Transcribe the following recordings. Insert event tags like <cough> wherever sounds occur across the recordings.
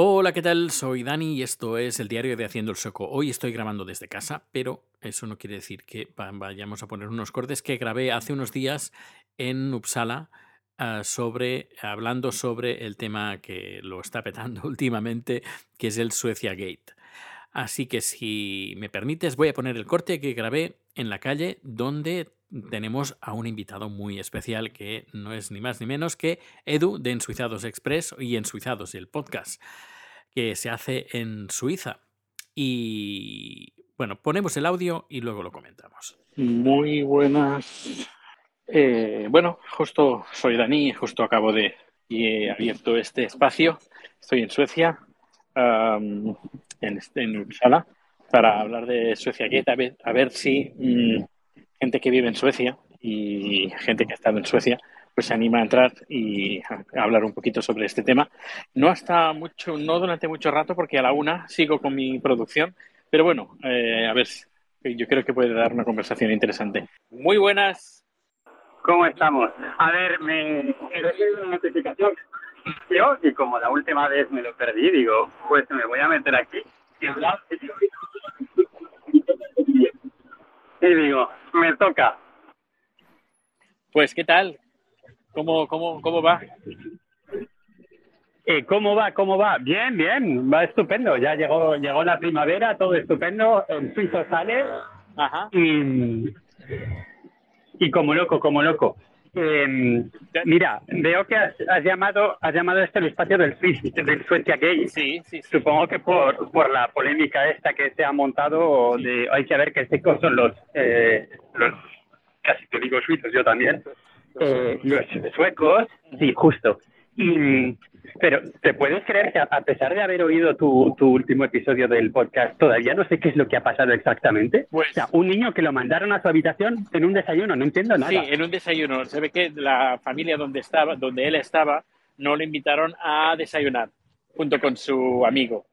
Hola, ¿qué tal? Soy Dani y esto es el diario de Haciendo el Soco. Hoy estoy grabando desde casa, pero eso no quiere decir que vayamos a poner unos cortes que grabé hace unos días en Uppsala uh, sobre, hablando sobre el tema que lo está petando <laughs> últimamente, que es el Suecia Gate. Así que si me permites, voy a poner el corte que grabé en la calle donde tenemos a un invitado muy especial que no es ni más ni menos que Edu de Ensuizados Express y Ensuizados, el podcast que se hace en Suiza. Y bueno, ponemos el audio y luego lo comentamos. Muy buenas. Eh, bueno, justo soy Dani, justo acabo de y he abierto este espacio. Estoy en Suecia, en, en Uppsala, para hablar de Suecia Gate, a ver, a ver si mm, gente que vive en Suecia y gente que ha estado en Suecia pues se anima a entrar y a hablar un poquito sobre este tema. No hasta mucho, no durante mucho rato, porque a la una sigo con mi producción, pero bueno, eh, a ver, yo creo que puede dar una conversación interesante. Muy buenas. ¿Cómo estamos? A ver, me he recibido una notificación y como la última vez me lo perdí, digo, pues me voy a meter aquí y hablar. Y digo, me toca. Pues, ¿qué tal? ¿Cómo, cómo, cómo va? Eh, ¿Cómo va? ¿Cómo va? Bien, bien, va estupendo. Ya llegó, llegó la primavera, todo estupendo. El suizo sale. Ajá. Y, y como loco, como loco. Eh, mira, veo que has, has, llamado has llamado este el espacio del, del Suecia Gay. Sí, sí, sí, Supongo que por, por la polémica esta que se ha montado, sí. de, hay que ver qué secos son los, eh, los, casi te digo suizos, yo también, eh, los suecos, sí, justo. Y, pero, ¿te puedes creer que a pesar de haber oído tu, tu, último episodio del podcast, todavía no sé qué es lo que ha pasado exactamente? Pues, o sea, un niño que lo mandaron a su habitación en un desayuno, no entiendo nada. Sí, en un desayuno. Se ve que la familia donde estaba, donde él estaba, no le invitaron a desayunar junto con su amigo.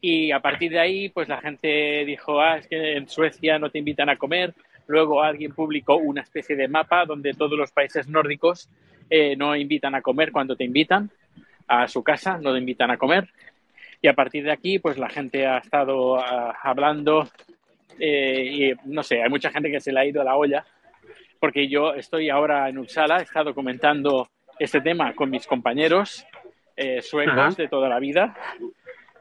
Y a partir de ahí, pues la gente dijo, ah, es que en Suecia no te invitan a comer. Luego alguien publicó una especie de mapa donde todos los países nórdicos eh, no invitan a comer cuando te invitan a su casa, no te invitan a comer. Y a partir de aquí, pues la gente ha estado uh, hablando eh, y no sé, hay mucha gente que se le ha ido a la olla porque yo estoy ahora en Uppsala, he estado comentando este tema con mis compañeros eh, suecos Ajá. de toda la vida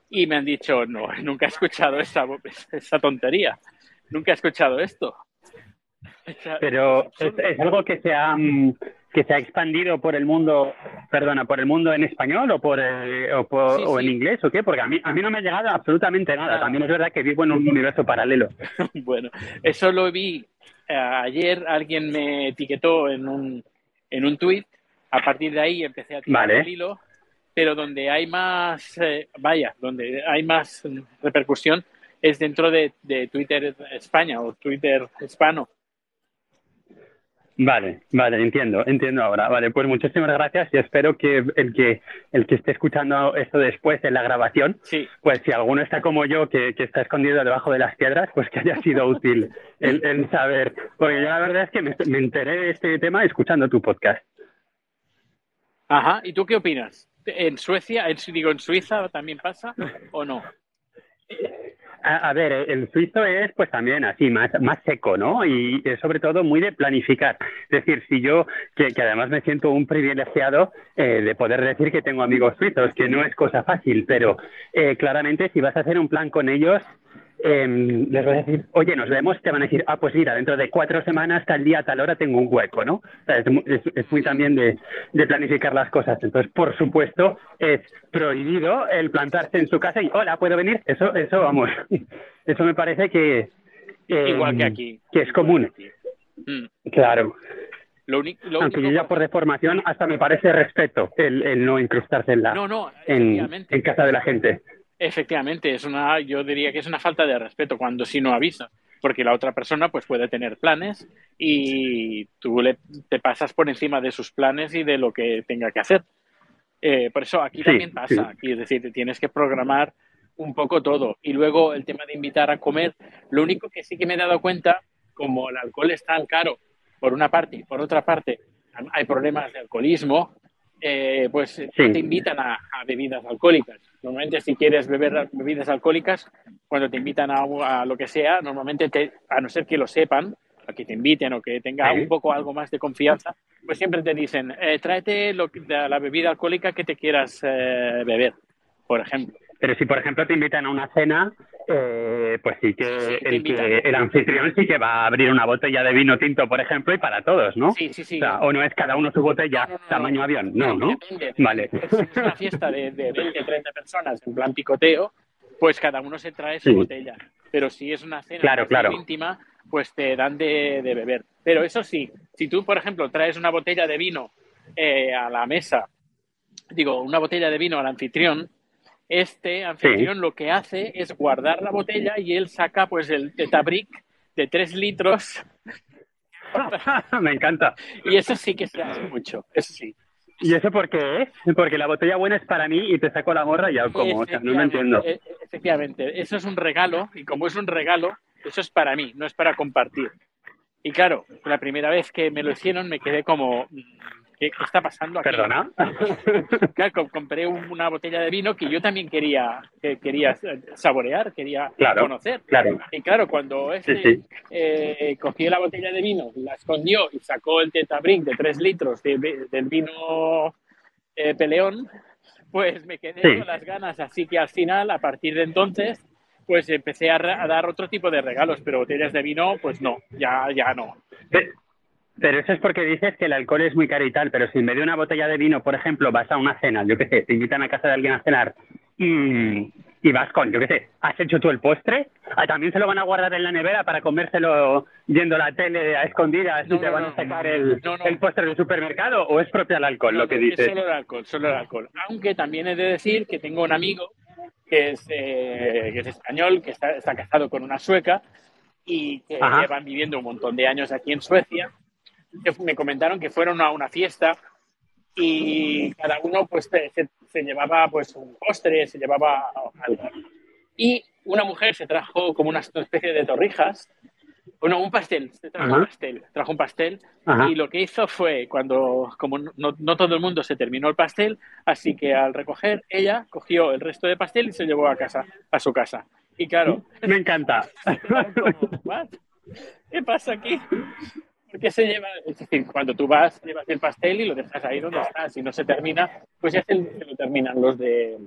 y me han dicho, no, nunca he escuchado esa, esa tontería, nunca he escuchado esto. <laughs> Pero es, es algo que se ha que se ha expandido por el mundo, perdona, por el mundo en español o por, eh, o, por Sí, o en sí. inglés o qué, porque a mí a mí no me ha llegado absolutamente nada. Ah. También es verdad que vivo en un universo paralelo. <laughs> bueno, eso lo vi eh, ayer, alguien me etiquetó en un, en un tweet, a partir de ahí empecé a tirar Vale. el hilo, pero donde hay más, eh, vaya, donde hay más repercusión es dentro de, de Twitter España o Twitter hispano. Vale, vale, entiendo, entiendo ahora. Vale, pues muchísimas gracias y espero que el que el que esté escuchando esto después en la grabación, Sí, pues si alguno está como yo que, que está escondido debajo de las piedras, pues que haya sido útil <laughs> el, el saber. Porque yo la verdad es que me, me enteré de este tema escuchando tu podcast. ajá. ¿Y tú qué opinas? ¿En Suecia, en, digo, en Suiza también pasa o no? <laughs> A, ver, el suizo es pues también así, más, más seco, ¿no? Y es sobre todo muy de planificar. Es decir, si yo, que, que además me siento un privilegiado eh, de poder decir que tengo amigos suizos, que no es cosa fácil, pero eh, claramente si vas a hacer un plan con ellos, eh, les vas a decir, oye, nos vemos, te van a decir, ah, pues mira, dentro de cuatro semanas, tal día, tal hora, tengo un hueco, ¿no? O sea, es, es, es muy también de, de planificar las cosas. Entonces, por supuesto, es prohibido el plantarse en su casa y, hola, ¿puedo venir? Eso, eso, vamos, <laughs> eso me parece que... eh, Igual que aquí. Que es común, Mm. claro. Lo, uni- lo Aunque yo único- ya por deformación hasta me parece respeto el, el no incrustarse en la No, no, en, efectivamente. en casa de la gente. Efectivamente, es una, yo diría que es una falta de respeto cuando sí no avisa, porque la otra persona pues puede tener planes y tú le, te pasas por encima de sus planes y de lo que tenga que hacer. Eh, por eso aquí Sí, también pasa, sí. aquí es decir, te tienes que programar un poco todo. Y luego el tema de invitar a comer, lo único que sí que me he dado cuenta, como el alcohol es tan caro, por una parte y por otra parte hay problemas de alcoholismo, eh, pues te invitan a, a bebidas alcohólicas. Normalmente si quieres beber bebidas alcohólicas, cuando te invitan a, a lo que sea, normalmente, te, a no ser que lo sepan, a que te inviten o que tenga un poco algo más de confianza, pues siempre te dicen, eh, tráete lo, la bebida alcohólica que te quieras eh, beber, por ejemplo. Pero si, por ejemplo, te invitan a una cena, eh, pues sí que, Sí, el, invitan. que el anfitrión sí que va a abrir una botella de vino tinto, por ejemplo, y para todos, ¿no? Sí, sí, sí. O, sea, o no es cada uno su botella, No, no, no, tamaño avión. No, ¿no? Depende. Vale. Si es una fiesta de, de 20, 30 personas en plan picoteo, pues cada uno se trae su Sí. botella. Pero si es una cena Claro, más claro. íntima, pues te dan de, de beber. Pero eso sí, si tú, por ejemplo, traes una botella de vino eh, a la mesa, digo, una botella de vino al anfitrión, este anfitrión lo que hace es guardar la botella y él saca pues el tetabric de 3 litros <laughs> Me encanta. y eso sí que se hace mucho, eso sí. ¿Y eso por qué es? Porque la botella buena es para mí y te saco la morra y ya como, o sea, no Efectivamente, entiendo. e- Efectivamente, eso es un regalo y como es un regalo, eso es para mí, no es para compartir. Y claro, la primera vez que me lo hicieron me quedé como, mm, ¿qué, qué está pasando aquí? ¿Perdona? <laughs> Claro, com- compré un- una botella de vino que yo también quería, que quería saborear, quería Claro. conocer. claro. Y claro, cuando este Sí, sí. eh, cogió la botella de vino, la escondió y sacó el tetabric de 3 litros de- de- del vino eh, peleón, pues me quedé Sí. con las ganas. Así que al final, a partir de entonces, pues empecé a, a dar otro tipo de regalos, pero botellas de vino, pues no, ya, ya no. Pe- Pero eso es porque dices que el alcohol es muy caro y tal, pero si en vez de una botella de vino, por ejemplo, vas a una cena, yo qué sé, te invitan a casa de alguien a cenar y, y vas con, yo qué sé, has hecho tú el postre, ah, también se lo van a guardar en la nevera para comérselo yendo a la tele a escondidas No, y te no, van a sacar el, No, el postre del supermercado o es propio al alcohol lo que es dices. Solo el alcohol, solo el alcohol. Aunque también he de decir que tengo un amigo que es, eh, que es español, que está, está casado con una sueca y que Ajá. llevan viviendo un montón de años aquí en Suecia. Me comentaron que fueron a una fiesta y cada uno pues se, se llevaba pues un postre, se llevaba algo. Y una mujer se trajo como una especie de torrijas, bueno, un pastel, se trajo Ajá. un pastel, trajo un pastel Ajá. y lo que hizo fue cuando, como no, no todo el mundo se terminó el pastel, así que al recoger ella cogió el resto de pastel y se llevó a casa, a su casa. Y claro, Me encanta. <laughs> como, "What? ¿qué pasa aquí? ¿Por qué se lleva? Es decir, cuando tú vas, llevas el pastel y lo dejas ahí donde está. Si no se termina, pues ya se, lo terminan los de...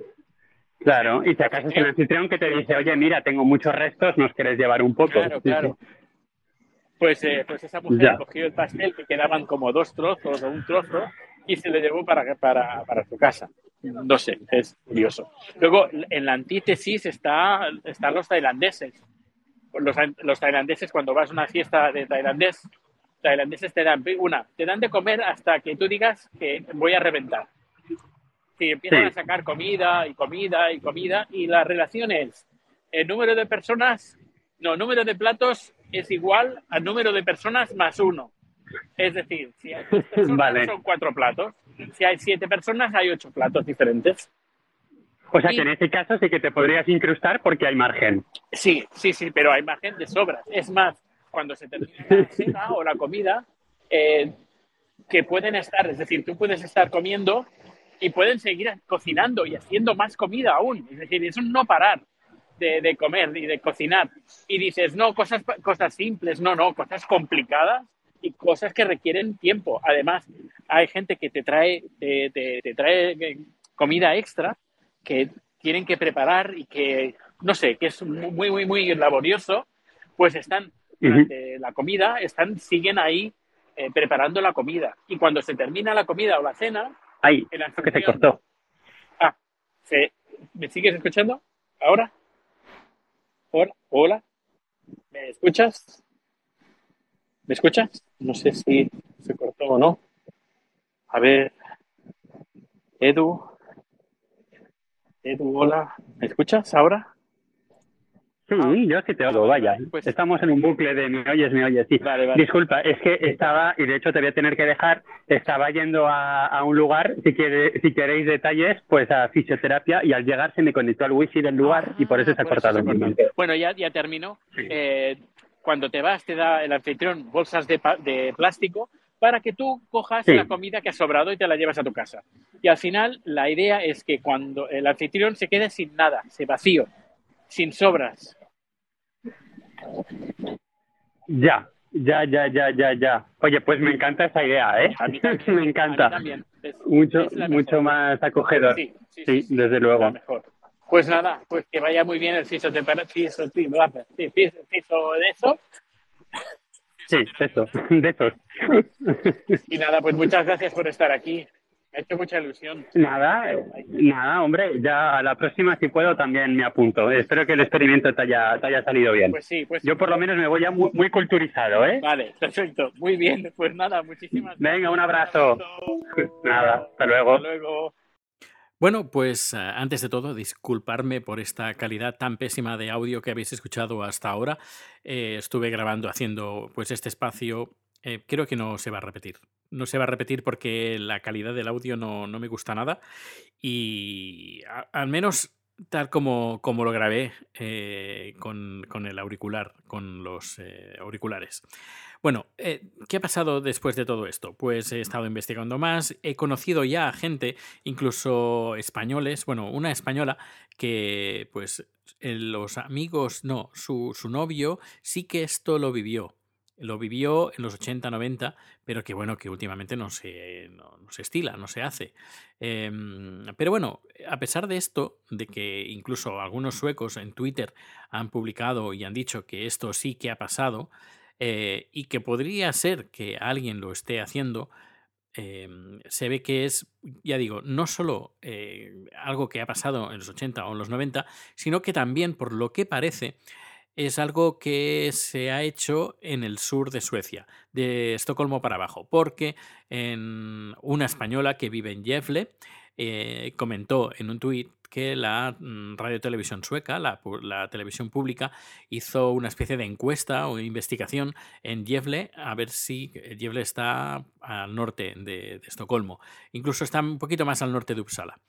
Claro, y si acaso es un anfitrión que te dice, oye, mira, tengo muchos restos, ¿nos quieres llevar un poco? Claro, claro. Pues, eh, pues esa mujer Ya. cogió el pastel, que quedaban como dos trozos o un trozo, y se lo llevó para, para, para su casa. No sé, es curioso. Luego, en la antítesis está, están los tailandeses. Los, los tailandeses, cuando vas a una fiesta de tailandés, tailandeses te dan, una, te dan de comer hasta que tú digas que voy a reventar. Si empiezan Sí. a sacar comida y comida y comida, y la relación es el número de personas, no, número de platos es igual al número de personas más uno. Es decir, si hay <laughs> personas Vale. son cuatro platos, si hay siete personas hay ocho platos diferentes. O sea Y- que en ese caso sí que te podrías incrustar porque hay margen. Sí, sí, sí, pero hay margen de sobra. Es más, cuando se termina la <laughs> cena o la comida, eh, que pueden estar, es decir, tú puedes estar comiendo y pueden seguir cocinando y haciendo más comida aún. Es decir, es un no parar de, de comer y de cocinar. Y dices, no, cosas, cosas simples, no, no, cosas complicadas y cosas que requieren tiempo. Además, hay gente que te trae, te, te- te trae eh, comida extra que tienen que preparar y que, no sé, que es muy, muy, muy laborioso, pues están, durante la comida, están, siguen ahí eh, preparando la comida. Y cuando se termina la comida o la cena, Ay, el que se anfitrión- cortó. Ah, se- ¿me sigues escuchando? ¿Ahora? ¿Hola? ¿Hola? ¿Me escuchas? ¿Me escuchas? No sé si se cortó o no. A ver. Edu. Edu, hola. ¿Me escuchas ahora? Sí, yo sí te oigo, vaya. Pues- Estamos en un bucle de me oyes, me oyes, sí. Vale, vale. Disculpa, es que estaba, y de hecho te voy a tener que dejar, estaba yendo a, a un lugar, si, quiere, si queréis detalles, pues a fisioterapia, y al llegar se me conectó al wifi del lugar y por eso se ha Ah, por cortado. se el momento. Bueno, ya, ya terminó. Sí. Eh, cuando te vas, te da el anfitrión bolsas de, de plástico para que tú cojas Sí. la comida que ha sobrado y te la llevas a tu casa. Y al final la idea es que cuando el anfitrión se quede sin nada, se vacío, sin sobras. Ya, ya, ya, ya, ya, ya. Oye, pues me encanta esa idea, ¿eh? A mí <laughs> también. me A mí encanta. también. Es- Mucho, es mucho mejor. más acogedor. Sí, sí, Sí, sí, sí, desde luego. mejor. Pues nada, pues que vaya muy bien el piso de piso, piso, sí, piso, piso de eso. Sí, eso, <laughs> de esos. Y nada, pues muchas gracias por estar aquí. Me ha hecho mucha ilusión. Nada, nada, hombre, ya a la próxima si puedo también me apunto. Espero que el experimento te haya, te haya salido bien. Pues sí, pues Yo por lo menos me voy ya muy, muy culturizado, ¿eh? Vale, perfecto. Muy bien. Pues nada, muchísimas Venga, un gracias. abrazo. abrazo. Nada, hasta luego. Hasta luego. Bueno, pues eh, antes de todo, disculparme por esta calidad tan pésima de audio que habéis escuchado hasta ahora. Eh, estuve grabando haciendo pues este espacio. Eh, creo que no se va a repetir. No se va a repetir porque la calidad del audio no, no me gusta nada. Y al menos tal como, como lo grabé eh, con, con el auricular, con los eh, auriculares. Bueno, eh, ¿qué ha pasado después de todo esto? Pues he estado investigando más, he conocido ya a gente, incluso españoles, bueno, una española que pues los amigos, no, su, su novio sí que esto lo vivió. Lo vivió en los 80, 90, pero que bueno, que últimamente no se, no, se estila, no se hace. Em, pero bueno, a pesar de esto, de que incluso algunos suecos en Twitter han publicado y han dicho que esto sí que ha pasado, eh, y que podría ser que alguien lo esté haciendo, em, se ve que es, ya digo, no solo eh, algo que ha pasado en los 80 o en los 90, sino que también, por lo que parece, es algo que se ha hecho en el sur de Suecia, de Estocolmo para abajo, porque una española que vive en Gefle eh, comentó en un tuit que la mm, radio televisión sueca, la, televisión pública, hizo una especie de encuesta o investigación en Gefle a ver si Gefle está al norte de Estocolmo, incluso está un poquito más al norte de Uppsala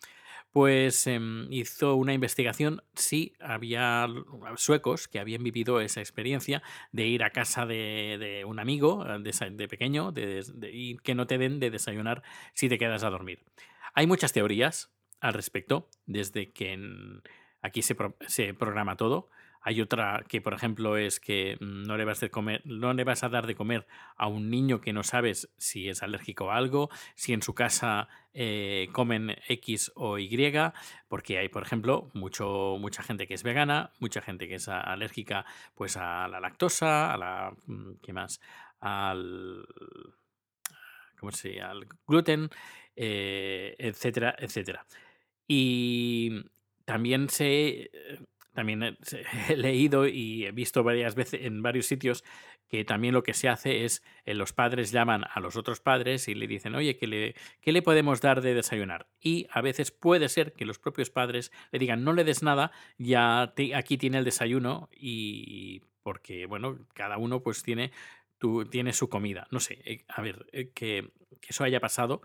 pues em, hizo una investigación si había suecos que habían vivido esa experiencia de ir a casa de, un amigo eh, de, pequeño y que no te den de desayunar si te quedas a dormir. Hay muchas teorías al respecto, desde que aquí se, se programa todo. Hay otra que, por ejemplo, es que mm, no le, vas a dar de comer a un niño que no sabes si es alérgico a algo, si en su casa eh, comen X o Y, porque hay, por ejemplo, mucho, mucha gente que es vegana, mucha gente que es alérgica pues, a la lactosa, a la. mm, ¿Qué más? Al. ¿Cómo se llama? Al gluten, eh, etcétera, etcétera. Y también sé, también <laughs> he leído y he visto varias veces en varios sitios que también lo que se hace es eh, los padres llaman a los otros padres y le dicen, oye, ¿qué le, ¿qué le podemos dar de desayunar? Y a veces puede ser que los propios padres le digan, no le des nada, ya aquí tiene el desayuno y porque, bueno, cada uno pues tiene, tu- tiene su comida. No sé, eh, a ver, eh, que, que eso haya pasado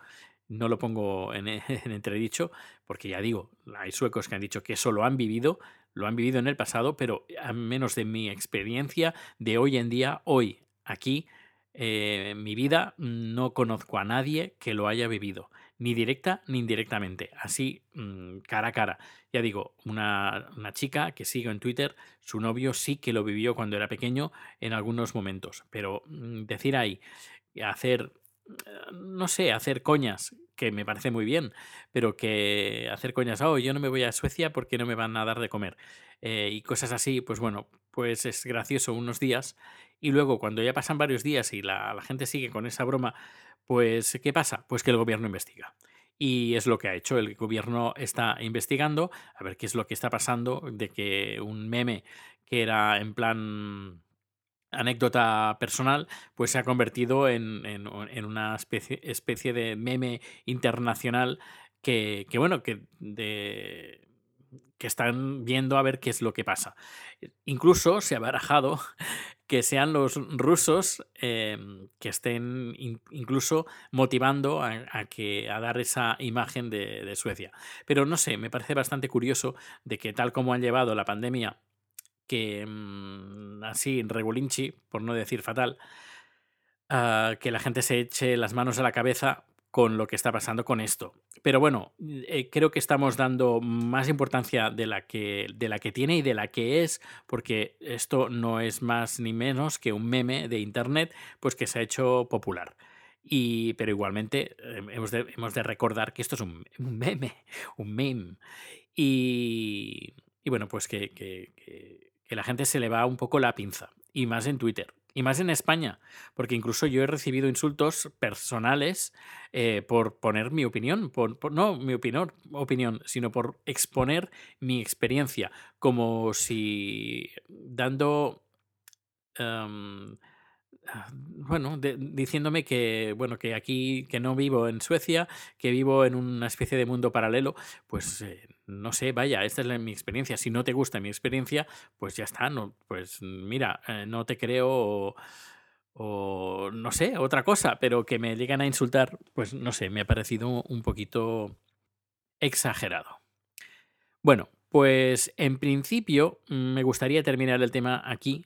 no lo pongo en, <laughs> en entredicho, porque ya digo, hay suecos que han dicho que eso lo han vivido, lo han vivido en el pasado, pero a menos de mi experiencia de hoy en día, hoy, aquí, eh, en mi vida, no conozco a nadie que lo haya vivido, ni directa ni indirectamente, así mm, cara a cara. Ya digo, una, una chica que sigo en Twitter, su novio sí que lo vivió cuando era pequeño en algunos momentos, pero mm, decir ahí, hacer no sé, hacer coñas, que me parece muy bien, pero que hacer coñas, oh, yo no me voy a Suecia porque no me van a dar de comer. eh, y cosas así, pues bueno, pues es gracioso unos días. Y luego, cuando ya pasan varios días y la, la gente sigue con esa broma, pues ¿qué pasa? Pues que el gobierno investiga. Y es lo que ha hecho. El gobierno está investigando a ver qué es lo que está pasando de que un meme que era en plan anécdota personal, pues se ha convertido en, una especie, de meme internacional que, bueno, que, están viendo a ver qué es lo que pasa. Incluso se ha barajado <laughs> que sean los rusos eh, que estén in- incluso motivando a, a que, a dar esa imagen de, de Suecia. Pero no sé, me parece bastante curioso de que tal como han llevado la pandemia que mm, así, regulinchi, por no decir fatal, ah, que la gente se eche las manos a la cabeza con lo que está pasando con esto. Pero bueno, eh, creo que estamos dando más importancia de la, que, de la que tiene y de la que es, porque esto no es más ni menos que un meme de Internet, pues que se ha hecho popular. Y, pero igualmente em, hemos de, recordar que esto es un, meme, un meme. <laughs> Y, bueno, pues que la gente se le va un poco la pinza, y más en Twitter. Y más en España, porque incluso yo he recibido insultos personales eh, por poner mi opinión, por, no mi opinión, opinión, sino por exponer mi experiencia, como si dando... Em, bueno, diciéndome que, bueno, que aquí, que no vivo en Suecia, que vivo en una especie de mundo paralelo, pues eh, no sé, vaya, esta es mi experiencia. Si no te gusta mi experiencia, pues ya está, no, pues mira, eh, no te creo o, no sé, otra cosa, pero que me llegan a insultar, pues no sé, me ha parecido un poquito exagerado. Bueno, pues en principio me gustaría terminar el tema aquí,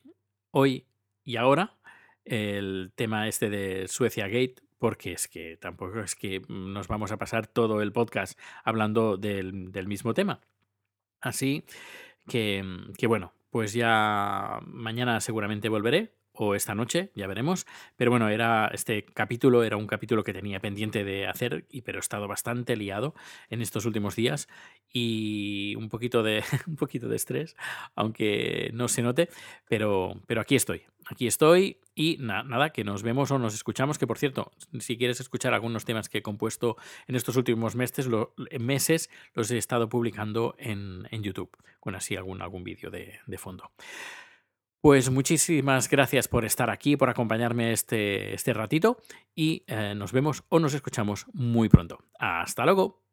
hoy y ahora, el tema este de Suecia Gate, porque es que tampoco es que nos vamos a pasar todo el podcast hablando del, del mismo tema. Así que, que bueno, pues ya mañana seguramente volveré o esta noche, ya veremos. Pero bueno, era este capítulo era un capítulo que tenía pendiente de hacer, y, pero he estado bastante liado en estos últimos días y un poquito de, <laughs> un poquito de estrés, aunque no se note, pero, pero aquí estoy. Aquí estoy y nada, que nos vemos o nos escuchamos, que por cierto, si quieres escuchar algunos temas que he compuesto en estos últimos meses, meses los he estado publicando en, en YouTube, con así algún, algún vídeo de, de fondo. Pues muchísimas gracias por estar aquí, por acompañarme este, este ratito y eh, nos vemos o nos escuchamos muy pronto. Hasta luego.